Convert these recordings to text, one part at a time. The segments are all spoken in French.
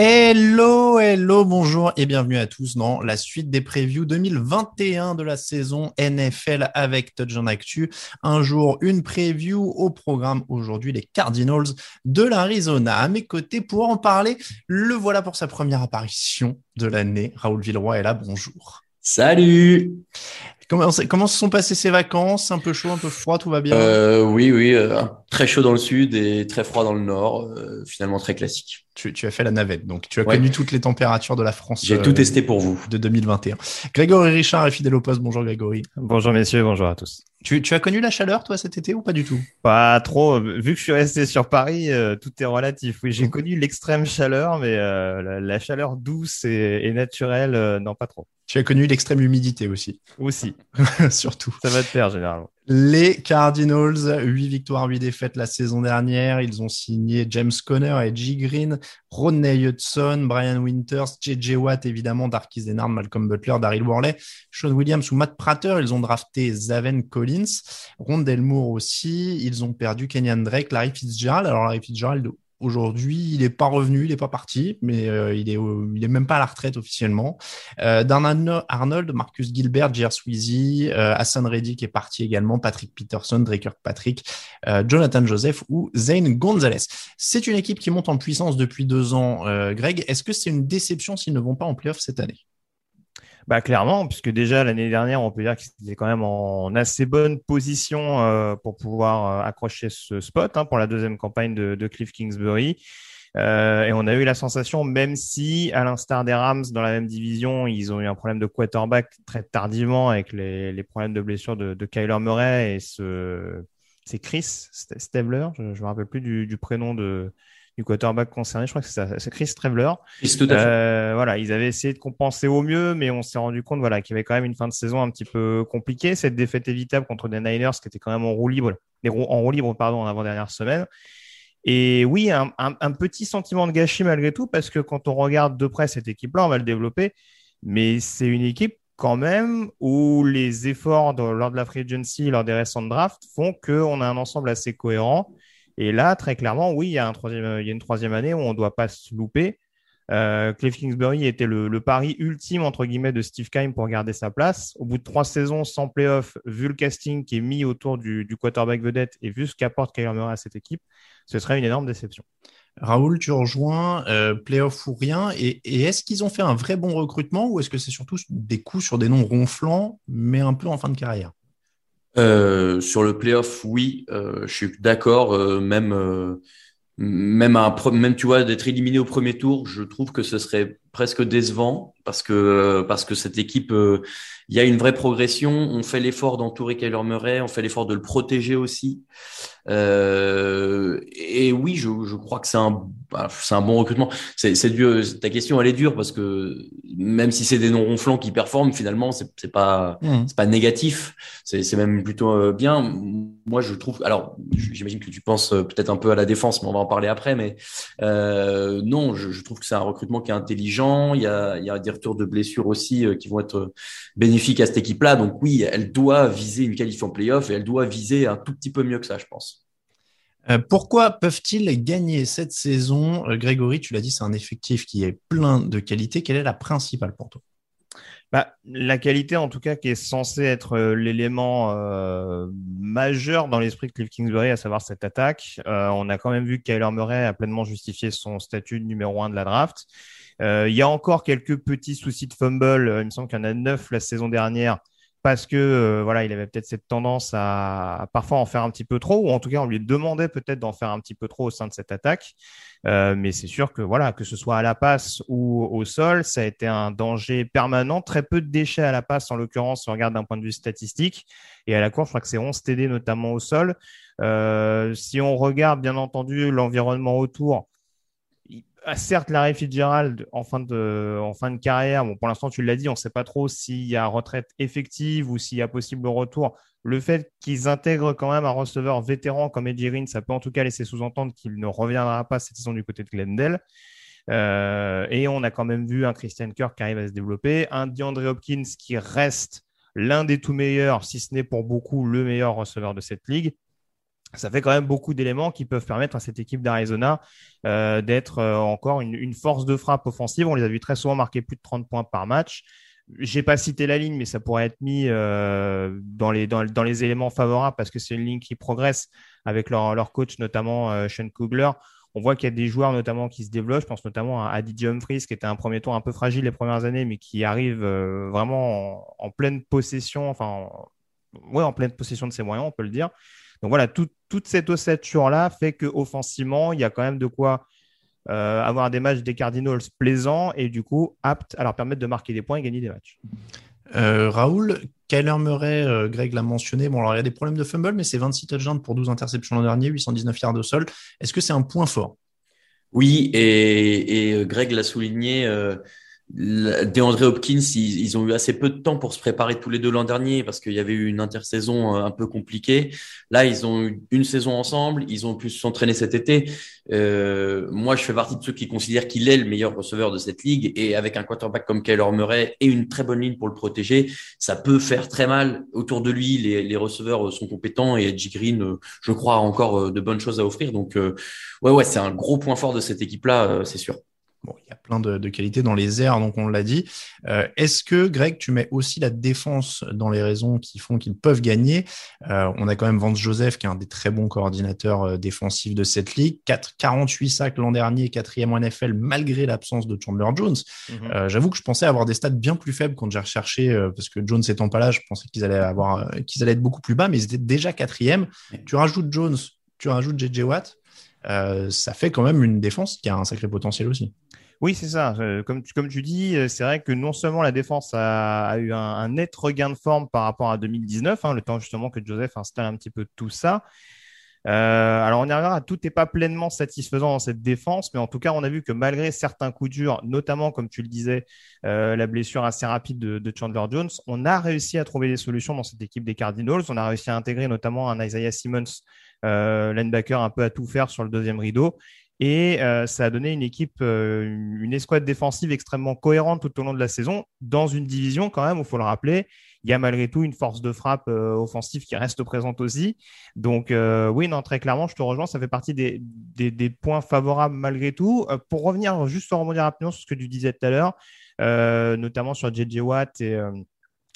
Hello, hello, bonjour et bienvenue à tous dans la suite des previews 2021 de la saison NFL avec Touchdown Actu. Un jour, une preview au programme aujourd'hui, les Cardinals de l'Arizona. À mes côtés pour en parler, le voilà pour sa première apparition de l'année. Raoul Villeroy est là, bonjour. Salut Comment, comment se sont passées ces vacances? Un peu chaud, un peu froid, tout va bien? Euh, Oui, oui, euh, très chaud dans le sud et très froid dans le nord. Euh, finalement très classique. Tu, tu, as fait la navette, donc tu as Ouais. connu toutes les températures de la France. J'ai euh, tout testé pour vous. de 2021. Grégory Richard est fidèle au poste. Bonjour Grégory. Bonjour messieurs, bonjour à tous. Tu, tu as connu la chaleur toi cet été ou pas du tout? Pas trop, vu que je suis resté sur Paris, euh, tout est relatif. Oui, j'ai connu l'extrême chaleur, mais euh, la, la chaleur douce et, et naturelle, euh, non pas trop. Tu as connu l'extrême humidité aussi, Aussi, surtout. ça va te faire généralement. Les Cardinals, 8 victoires, 8 défaites la saison dernière. Ils ont signé James Conner et G. Green, Rodney Hudson, Brian Winters, J.J. Watt, évidemment, Darkis Denard, Malcolm Butler, Daryl Worley, Sean Williams ou Matt Prater. Ils ont drafté Zaven Collins, Rondell Moore aussi. Ils ont perdu Kenyan Drake, Larry Fitzgerald. Alors, Larry Fitzgerald, aujourd'hui, il n'est pas revenu, il n'est pas parti, mais euh, il est, même pas à la retraite officiellement. Euh, Arnold, Marcus Gilbert, J.R. Sweezy, euh, Hassan Reddick est parti également, Patrick Peterson, Drake Kirkpatrick, euh, Jonathan Joseph ou Zane Gonzalez. C'est une équipe qui monte en puissance depuis deux ans. Greg, est-ce que c'est une déception s'ils ne vont pas en playoff cette année? Bah clairement, puisque déjà l'année dernière, on peut dire qu'ils étaient quand même en assez bonne position euh, pour pouvoir euh, accrocher ce spot hein, pour la deuxième campagne de, de Cliff Kingsbury. Euh, et on a eu la sensation, même si, à l'instar des Rams dans la même division, ils ont eu un problème de quarterback très tardivement avec les, les problèmes de blessure de, de Kyler Murray et ce, c'est Chris St- Stevler, je, je me rappelle plus du, du prénom de, du quarterback concerné, je crois que c'est Chris tout à fait. Euh, voilà, ils avaient essayé de compenser au mieux, mais on s'est rendu compte voilà, qu'il y avait quand même une fin de saison un petit peu compliquée. Cette défaite évitable contre des Niners qui étaient quand même en roue libre, les en roue libre pardon, en avant-dernière semaine. Et oui, un, un- un petit sentiment de gâchis malgré tout, parce que quand on regarde de près cette équipe-là, on va le développer, mais c'est une équipe quand même où les efforts de- lors de la free agency, lors des récentes drafts, font qu'on a un ensemble assez cohérent. Et là, très clairement, oui, il y a, un troisième, il y a une troisième année où on ne doit pas se louper. Euh, Cliff Kingsbury était le, le pari ultime entre guillemets de Steve Keim pour garder sa place. Au bout de trois saisons sans playoff, vu le casting qui est mis autour du, du quarterback vedette et vu ce qu'apporte Kyler Murray à cette équipe, ce serait une énorme déception. Raoul, tu rejoins, euh, playoff ou rien? Et, et est-ce qu'ils ont fait un vrai bon recrutement ou est-ce que c'est surtout des coups sur des noms ronflants, mais un peu en fin de carrière? Euh, sur le playoff, oui, euh, je suis d'accord. euh, même, euh, même, un, même, tu vois, d'être éliminé au premier tour, je trouve que ce serait presque décevant parce que, parce que cette équipe, euh, il y a une vraie progression. On fait l'effort d'entourer Kyler Murray, on fait l'effort de le protéger aussi. Euh, et oui, je, je crois que c'est un, bah, c'est un bon recrutement. C'est, c'est dur. Ta question, elle est dure parce que même si c'est des noms ronflants qui performent, finalement, c'est, c'est pas, c'est pas négatif. C'est, c'est même plutôt euh, bien. Moi, je trouve. Alors, j'imagine que tu penses peut-être un peu à la défense, mais on va en parler après. Mais non, je, je trouve que c'est un recrutement qui est intelligent. Il y a, il y a des retours de blessures aussi euh, qui vont être bénéfiques à cette équipe-là. Donc oui, elle doit viser une qualif en playoff et elle doit viser un tout petit peu mieux que ça, je pense. Euh, pourquoi peuvent-ils gagner cette saison? Grégory, tu l'as dit, c'est un effectif qui est plein de qualités. Quelle est la principale pour toi? Bah, la qualité, en tout cas, qui est censée être euh, l'élément euh, majeur dans l'esprit de Cliff Kingsbury, à savoir cette attaque. Euh, on a quand même vu que Kyler Murray a pleinement justifié son statut de numéro un de la draft. Il y a encore quelques petits soucis de fumble. Il me semble qu'il y en a neuf la saison dernière parce que euh, voilà, il avait peut-être cette tendance à, parfois en faire un petit peu trop, ou en tout cas on lui demandait peut-être d'en faire un petit peu trop au sein de cette attaque. Euh, mais c'est sûr que voilà, que ce soit à la passe ou au sol, ça a été un danger permanent. Très peu de déchets à la passe, en l'occurrence, si on regarde d'un point de vue statistique. Et à la course, je crois que c'est 11 TD notamment au sol. Euh, si on regarde bien entendu l'environnement autour, certes, Larry Fitzgerald en fin de, en fin de carrière, pour l'instant, tu l'as dit, on ne sait pas trop s'il y a retraite effective ou s'il y a possible retour. Le fait qu'ils intègrent quand même un receveur vétéran comme Eddie ça peut en tout cas laisser sous-entendre qu'il ne reviendra pas cette saison du côté de Glendale. Euh, et on a quand même vu un Christian Kirk qui arrive à se développer, un DeAndre Hopkins qui reste l'un des tout meilleurs, si ce n'est pour beaucoup le meilleur receveur de cette ligue ça fait quand même beaucoup d'éléments qui peuvent permettre à cette équipe d'Arizona euh, d'être euh, encore une, force de frappe offensive. On les a vu très souvent marquer plus de 30 points par match. J'ai pas cité la ligne, mais ça pourrait être mis euh, dans, les, dans, les éléments favorables parce que c'est une ligne qui progresse avec leur, leur coach, notamment Sean Kugler. On voit qu'il y a des joueurs notamment qui se développent. Je pense notamment à Adi Humphries, qui était un premier tour un peu fragile les premières années, mais qui arrive vraiment en, en, pleine possession, enfin, ouais, en pleine possession de ses moyens, on peut le dire. Donc voilà, toute cette ossature-là fait qu'offensivement, il y a quand même de quoi euh, avoir des matchs des Cardinals plaisants et du coup aptes à leur permettre de marquer des points et gagner des matchs. Euh, Raoul, Kyler Murray, euh, Greg l'a mentionné, bon alors il y a des problèmes de fumble, mais c'est 26 touchdowns pour 12 interceptions l'an dernier, 819 yards de sol. Est-ce que c'est un point fort? Oui, et, Greg l'a souligné. DeAndre Hopkins, ils, ont eu assez peu de temps pour se préparer tous les deux l'an dernier parce qu'il y avait eu une intersaison euh, un peu compliquée. Là, ils ont eu une saison ensemble, ils ont pu s'entraîner cet été. Euh, moi, je fais partie de ceux qui considèrent qu'il est le meilleur receveur de cette ligue et avec un quarterback comme Kyler Murray et une très bonne ligne pour le protéger, ça peut faire très mal autour de lui. Les, receveurs sont compétents et Edgy Green, euh, je crois, a encore de bonnes choses à offrir. Donc, ouais, ouais, c'est un gros point fort de cette équipe-là, c'est sûr. Bon, il y a plein de, qualités dans les airs, donc on l'a dit. Euh, est-ce que, Greg, tu mets aussi la défense dans les raisons qui font qu'ils peuvent gagner? Euh, On a quand même Vance Joseph, qui est un des très bons coordinateurs euh, défensifs de cette ligue. 4, 48 sacs l'an dernier, quatrième en NFL, malgré l'absence de Chandler Jones. Mhm. J'avoue que je pensais avoir des stats bien plus faibles quand j'ai recherché, parce que Jones étant pas là, je pensais qu'ils allaient, avoir, qu'ils allaient être beaucoup plus bas, mais ils étaient déjà quatrième. Tu rajoutes Jones, tu rajoutes JJ Watt. Ça fait quand même une défense qui a un sacré potentiel aussi. Oui, c'est ça. Euh, comme, tu, dis, euh, c'est vrai que non seulement la défense a, eu un, net regain de forme par rapport à 2019, hein, le temps justement que Joseph installe un petit peu tout ça. Euh, alors on y reviendra, tout n'est pas pleinement satisfaisant dans cette défense, mais en tout cas on a vu que malgré certains coups durs, notamment comme tu le disais, la blessure assez rapide de, Chandler Jones, on a réussi à trouver des solutions dans cette équipe des Cardinals. On a réussi à intégrer notamment un Isaiah Simmons, linebacker un peu à tout faire sur le deuxième rideau. Et euh, ça a donné une équipe, euh, une escouade défensive extrêmement cohérente tout au long de la saison, dans une division quand même, il faut le rappeler. Il y a malgré tout une force de frappe euh, offensive qui reste présente aussi. Donc oui, non, très clairement, je te rejoins, ça fait partie des points favorables malgré tout. pour revenir, juste en rebondir rapidement sur ce que tu disais tout à l'heure, notamment sur JJ Watt et,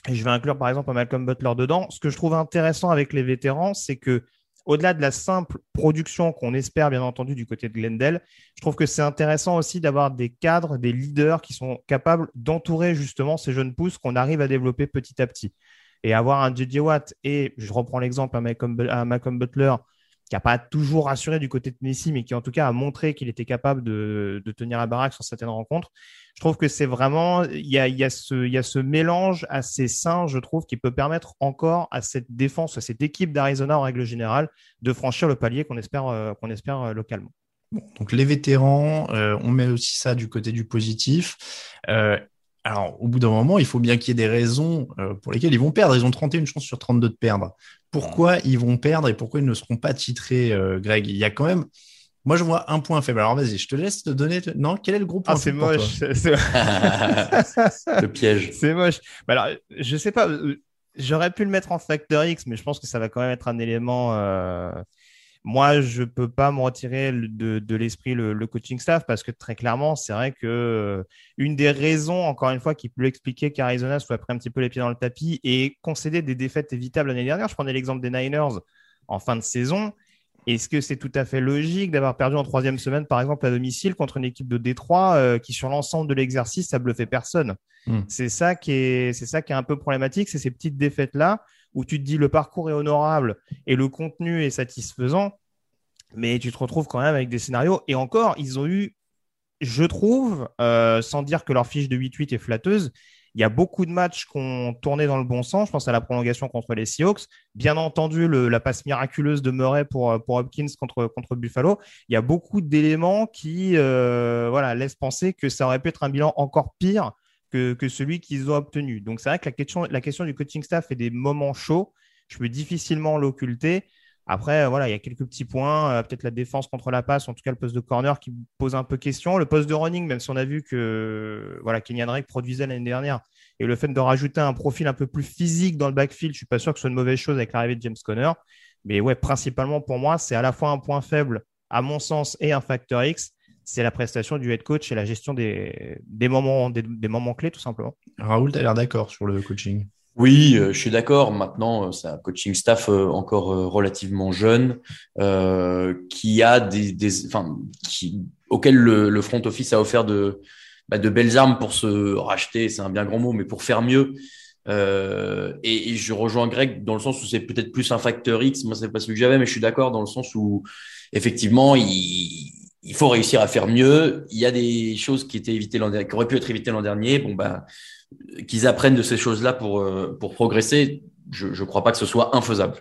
et je vais inclure par exemple Malcolm Butler dedans. Ce que je trouve intéressant avec les vétérans, c'est que au-delà de la simple production qu'on espère bien entendu du côté de Glendale, je trouve que c'est intéressant aussi d'avoir des cadres, des leaders qui sont capables d'entourer justement ces jeunes pousses qu'on arrive à développer petit à petit. Et avoir un JJ Watt et, je reprends l'exemple à Malcolm Butler, qui n'a pas toujours rassuré du côté de Messi, mais qui en tout cas a montré qu'il était capable de, tenir la baraque sur certaines rencontres. Je trouve que c'est vraiment, il y a, y, a y a ce mélange assez sain, je trouve, qui peut permettre encore à cette défense, à cette équipe d'Arizona en règle générale, de franchir le palier qu'on espère, euh, qu'on espère euh, localement. donc les vétérans, euh, on met aussi ça du côté du positif. Alors, au bout d'un moment, il faut bien qu'il y ait des raisons euh, pour lesquelles ils vont perdre. Ils ont 31 chances sur 32 de perdre. Pourquoi ils vont perdre et pourquoi ils ne seront pas titrés, euh, Greg? Il y a quand même. Moi, je vois un point faible. Alors, vas-y, je te laisse te donner. Non, quel est le groupe ah, c'est moche. le piège. C'est moche. Alors, je sais pas. Euh, j'aurais pu le mettre en facteur X, mais je pense que ça va quand même être un élément moi, je peux pas me retirer de, de l'esprit le, coaching staff parce que très clairement, c'est vrai que euh, une des raisons, encore une fois, qui peut expliquer qu'Arizona soit pris un petit peu les pieds dans le tapis et concéder des défaites évitables l'année dernière. Je prenais l'exemple des Niners en fin de saison. Est-ce que c'est tout à fait logique d'avoir perdu en troisième semaine, par exemple, à domicile contre une équipe de Détroit euh, qui, sur l'ensemble de l'exercice, ça bluffait personne? Hmm. C'est ça qui est, c'est ça qui est un peu problématique, c'est ces petites défaites là où tu te dis le parcours est honorable et le contenu est satisfaisant, mais tu te retrouves quand même avec des scénarios. Et encore, ils ont eu, je trouve, euh, sans dire que leur fiche de 8-8 est flatteuse, il y a beaucoup de matchs qui ont tourné dans le bon sens. Je pense à la prolongation contre les Seahawks. Bien entendu, la passe miraculeuse de Murray pour, pour Hopkins contre, contre Buffalo. Il y a beaucoup d'éléments qui euh, voilà, laissent penser que ça aurait pu être un bilan encore pire que, celui qu'ils ont obtenu. Donc c'est vrai que la question, la question du coaching staff est des moments chauds. Je peux difficilement l'occulter. Après, voilà, il y a quelques petits points, euh, peut-être la défense contre la passe, en tout cas le poste de corner qui pose un peu question. Le poste de running, même si on a vu que voilà, Kenyan Drake produisait l'année dernière, et le fait de rajouter un profil un peu plus physique dans le backfield, je suis pas sûr que ce soit une mauvaise chose avec l'arrivée de James Conner. Mais ouais, principalement pour moi, c'est à la fois un point faible, à mon sens, et un facteur X c'est la prestation du head coach et la gestion des, moments, des, moments clés, tout simplement. Raoul, tu as l'air d'accord sur le coaching oui, euh, je suis d'accord. Maintenant, euh, c'est un coaching staff euh, encore relativement jeune, qui a des, des enfin, qui, auquel le, front office a offert de, bah, de belles armes pour se racheter. C'est un bien grand mot, mais pour faire mieux. et, je rejoins Greg dans le sens où c'est peut-être plus un facteur X. Moi, c'est pas celui que j'avais, mais je suis d'accord dans le sens où effectivement, il il faut réussir à faire mieux. Il y a des choses qui étaient évitées l'an dernier, qui auraient pu être évitées l'an dernier. Bon, bah, qu'ils apprennent de ces choses-là pour, euh, pour progresser. Je ne crois pas que ce soit infaisable.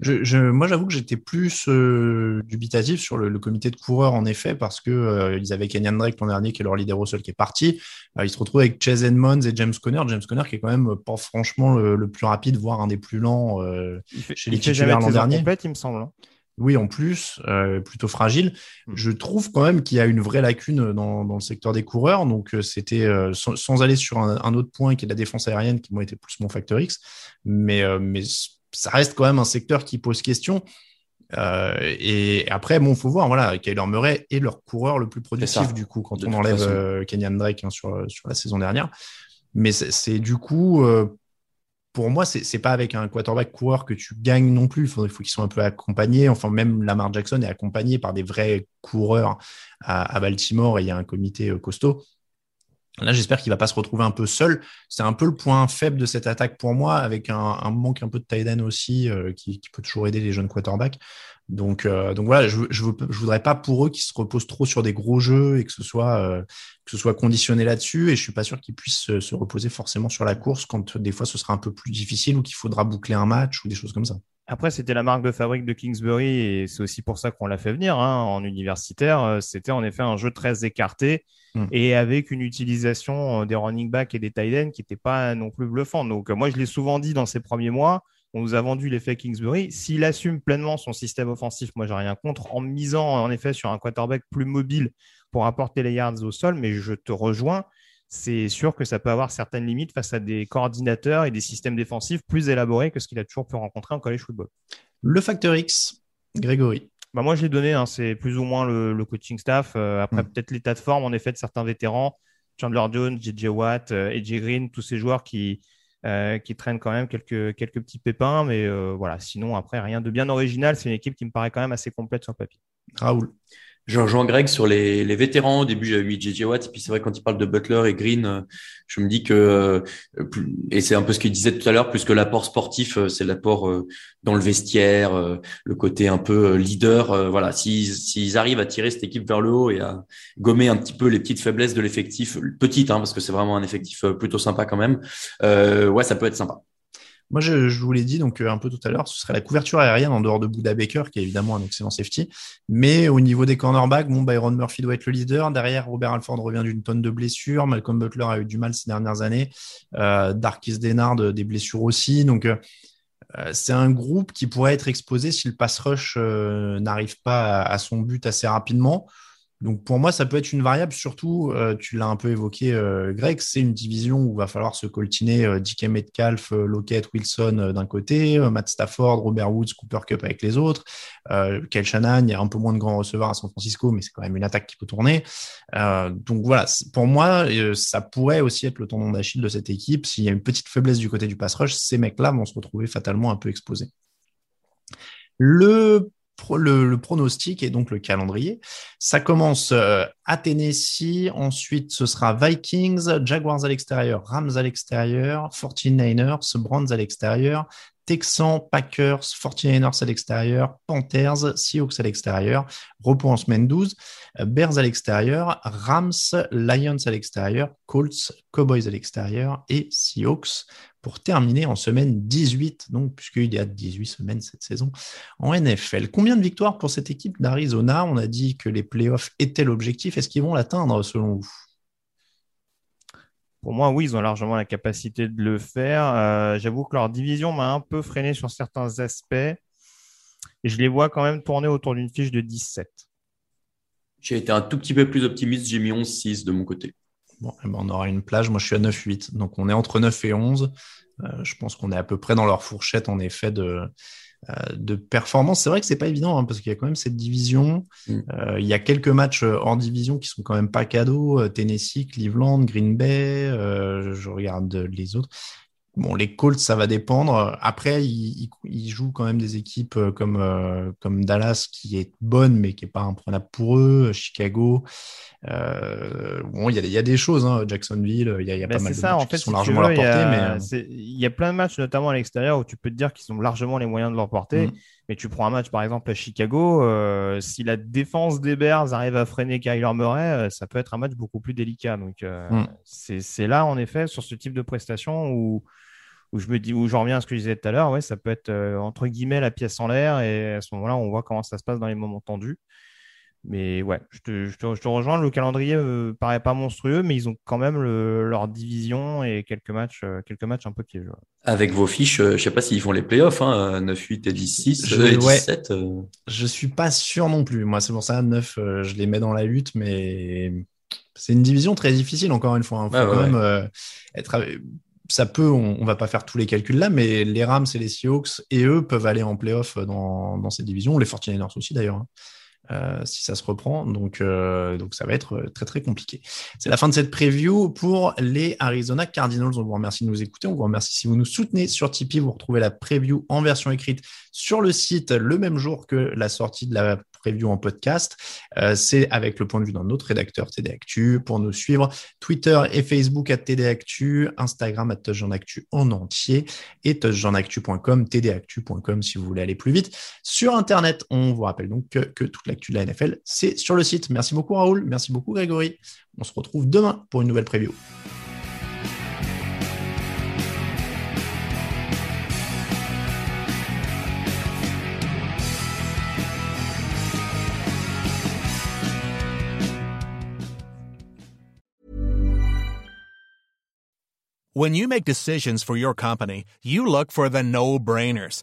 Je, moi, j'avoue que j'étais plus euh, dubitatif sur le, comité de coureurs, en effet, parce que euh, ils avaient Kenyan Drake l'an dernier, qui est leur leader au sol, qui est parti. ils se retrouvent avec Chase Edmonds et James Conner. James Conner, qui est quand même pas franchement le, plus rapide, voire un des plus lents chez les titulaires l'an dernier. Complète, il me semble. Oui, en plus, euh, plutôt fragile. Hmm. Je trouve quand même qu'il y a une vraie lacune dans, le secteur des coureurs. Donc, euh, c'était euh, sans, aller sur un, autre point qui est la défense aérienne, qui moi était plus mon facteur X. Mais, mais ça reste quand même un secteur qui pose question. et après, bon, faut voir, voilà, Kyler Murray est leur coureur le plus productif du coup, quand on enlève Kenyan Drake hein, sur, sur la saison dernière. Mais c'est du coup pour moi, c'est n'est pas avec un quarterback coureur que tu gagnes non plus. Il faut, qu'ils soient un peu accompagnés. Enfin, même Lamar Jackson est accompagné par des vrais coureurs à, Baltimore et il y a un comité euh, costaud. Là, j'espère qu'il va pas se retrouver un peu seul. C'est un peu le point faible de cette attaque pour moi, avec un, manque un peu de tight end aussi, euh, qui, peut toujours aider les jeunes quarterbacks. Donc, euh, donc voilà, je, je, voudrais pas pour eux qu'ils se reposent trop sur des gros jeux et que ce soit, euh, que ce soit conditionné là-dessus. Et je suis pas sûr qu'ils puissent se, reposer forcément sur la course quand des fois ce sera un peu plus difficile ou qu'il faudra boucler un match ou des choses comme ça. Après, c'était la marque de fabrique de Kingsbury et c'est aussi pour ça qu'on l'a fait venir hein, en universitaire. Euh, c'était en effet un jeu très écarté hmm. et avec une utilisation des running backs et des tight ends qui n'était pas non plus bluffant. Donc, moi, je l'ai souvent dit dans ces premiers mois on nous a vendu l'effet Kingsbury. S'il assume pleinement son système offensif, moi, j'ai rien contre, en misant en effet sur un quarterback plus mobile pour apporter les yards au sol, mais je te rejoins. C'est sûr que ça peut avoir certaines limites face à des coordinateurs et des systèmes défensifs plus élaborés que ce qu'il a toujours pu rencontrer en college football. Le facteur X, Grégory. Bah moi, je l'ai donné, hein, c'est plus ou moins le, coaching staff. Euh, après, hmm. peut-être l'état de forme, en effet, de certains vétérans, Chandler Jones, JJ Watt, euh, AJ Green, tous ces joueurs qui, euh, qui traîne quand même quelques, quelques petits pépins, mais euh, voilà, sinon après rien de bien original. C'est une équipe qui me paraît quand même assez complète sur papier. Raoul. Je rejoins Greg sur les, les vétérans. Au début, j'avais mis JJ Watt. Et puis, c'est vrai, quand il parle de Butler et Green, euh, je me dis que, euh, et c'est un peu ce qu'il disait tout à l'heure, plus que l'apport sportif, euh, c'est l'apport dans le vestiaire, le côté un peu leader. Voilà, s'ils arrivent à tirer cette équipe vers le haut et à gommer un petit peu les petites faiblesses de l'effectif, petite, hein, parce que c'est vraiment un effectif plutôt sympa quand même, ouais, ça peut être sympa. Moi, je, vous l'ai dit donc euh, un peu tout à l'heure, ce serait la couverture aérienne en dehors de Buda Baker, qui est évidemment un excellent safety. Mais au niveau des cornerbacks, bon, Byron Murphy doit être le leader. Derrière, Robert Alford revient d'une tonne de blessures. Malcolm Butler a eu du mal ces dernières années. Euh, Darkis Denard, euh, des blessures aussi. Donc, euh, c'est un groupe qui pourrait être exposé si le pass rush n'arrive pas à, son but assez rapidement. Donc pour moi, ça peut être une variable, surtout, euh, tu l'as un peu évoqué, euh, Greg, c'est une division où va falloir se coltiner euh, Metcalf, euh, Lockett, Wilson euh, d'un côté, Matt Stafford, Robert Woods, Cooper Cup avec les autres. Euh, Kel Shannon, il y a un peu moins de grands receveurs à San Francisco, mais c'est quand même une attaque qui peut tourner. donc voilà, pour moi, ça pourrait aussi être le tendon d'Achille de cette équipe. S'il y a une petite faiblesse du côté du pass rush, ces mecs-là vont se retrouver fatalement un peu exposés. Le le, pronostic et donc le calendrier. Ça commence euh, à Tennessee, ensuite ce sera Vikings, Jaguars à l'extérieur, Rams à l'extérieur, 49ers, Browns à l'extérieur, Texans, Packers, 49ers à l'extérieur, Panthers, Seahawks à l'extérieur, repos en semaine 12, euh, Bears à l'extérieur, Rams, Lions à l'extérieur, Colts, Cowboys à l'extérieur et Seahawks pour terminer en semaine 18, donc puisqu'il y a 18 semaines cette saison en NFL. Combien de victoires pour cette équipe d'Arizona? On a dit que les playoffs étaient l'objectif. Est-ce qu'ils vont l'atteindre selon vous? Pour moi, oui, ils ont largement la capacité de le faire. Euh, j'avoue que leur division m'a un peu freiné sur certains aspects. Et je les vois quand même tourner autour d'une fiche de 17. J'ai été un tout petit peu plus optimiste. J'ai mis 11-6 de mon côté. Bon, eh ben, on aura une plage. Moi, je suis à 9-8. Donc, on est entre 9 et 11. Euh, je pense qu'on est à peu près dans leur fourchette, en effet, de, euh, de performance. C'est vrai que c'est pas évident hein, parce qu'il y a quand même cette division. Mm. Euh, il y a quelques matchs hors division qui sont quand même pas cadeaux. Tennessee, Cleveland, Green Bay. je regarde les autres. Bon, les Colts, ça va dépendre. Après, ils, jouent quand même des équipes comme, comme Dallas, qui est bonne, mais qui n'est pas imprenable pour eux. Chicago. Euh, bon, il y, a des choses, hein. Jacksonville, il y a, pas mal de matchs qui sont largement à leur portée. Mais... Il y a plein de matchs, notamment à l'extérieur, où tu peux te dire qu'ils sont largement les moyens de leur portée. Mm. Mais tu prends un match, par exemple, à Chicago, euh, si la défense des Bears arrive à freiner Kyler Murray, euh, ça peut être un match beaucoup plus délicat. Donc, mm. c'est là, en effet, sur ce type de prestation où, où je me dis, où j'en reviens à ce que je disais tout à l'heure, ouais, ça peut être entre guillemets la pièce en l'air et à ce moment-là, on voit comment ça se passe dans les moments tendus. Mais ouais, je te, je, te, rejoins. Le calendrier ne paraît pas monstrueux, mais ils ont quand même leur division et quelques matchs, euh, quelques matchs un peu piégeux. Avec vos fiches, euh, je ne sais pas s'ils font les playoffs, hein, 9, 8 et 10, je, et 17. Je suis pas sûr non plus. Moi, c'est pour ça, 9, euh, je les mets dans la lutte, mais c'est une division très difficile, encore une fois. Il hein. faut quand même être ça peut, on, ne va pas faire tous les calculs là, mais les Rams et les Seahawks et eux peuvent aller en playoff dans, dans cette division, les 49ers aussi d'ailleurs. Euh, si ça se reprend. Donc, euh, donc ça va être très très compliqué. C'est la fin de cette preview pour les Arizona Cardinals. On vous remercie de nous écouter. On vous remercie si vous nous soutenez sur Tipeee. Vous retrouvez la preview en version écrite sur le site le même jour que la sortie de la preview en podcast. Euh, c'est avec le point de vue d'un autre rédacteur TD Actu. Pour nous suivre, Twitter et Facebook à TD Actu, Instagram à Actu en entier et touchjeanactu.com, tdactu.com si vous voulez aller plus vite. Sur Internet, on vous rappelle donc que, toute de la NFL, c'est sur le site. Merci beaucoup Raoul, merci beaucoup Grégory. On se retrouve demain pour une nouvelle preview. When you make decisions for your company, you look for the no-brainers.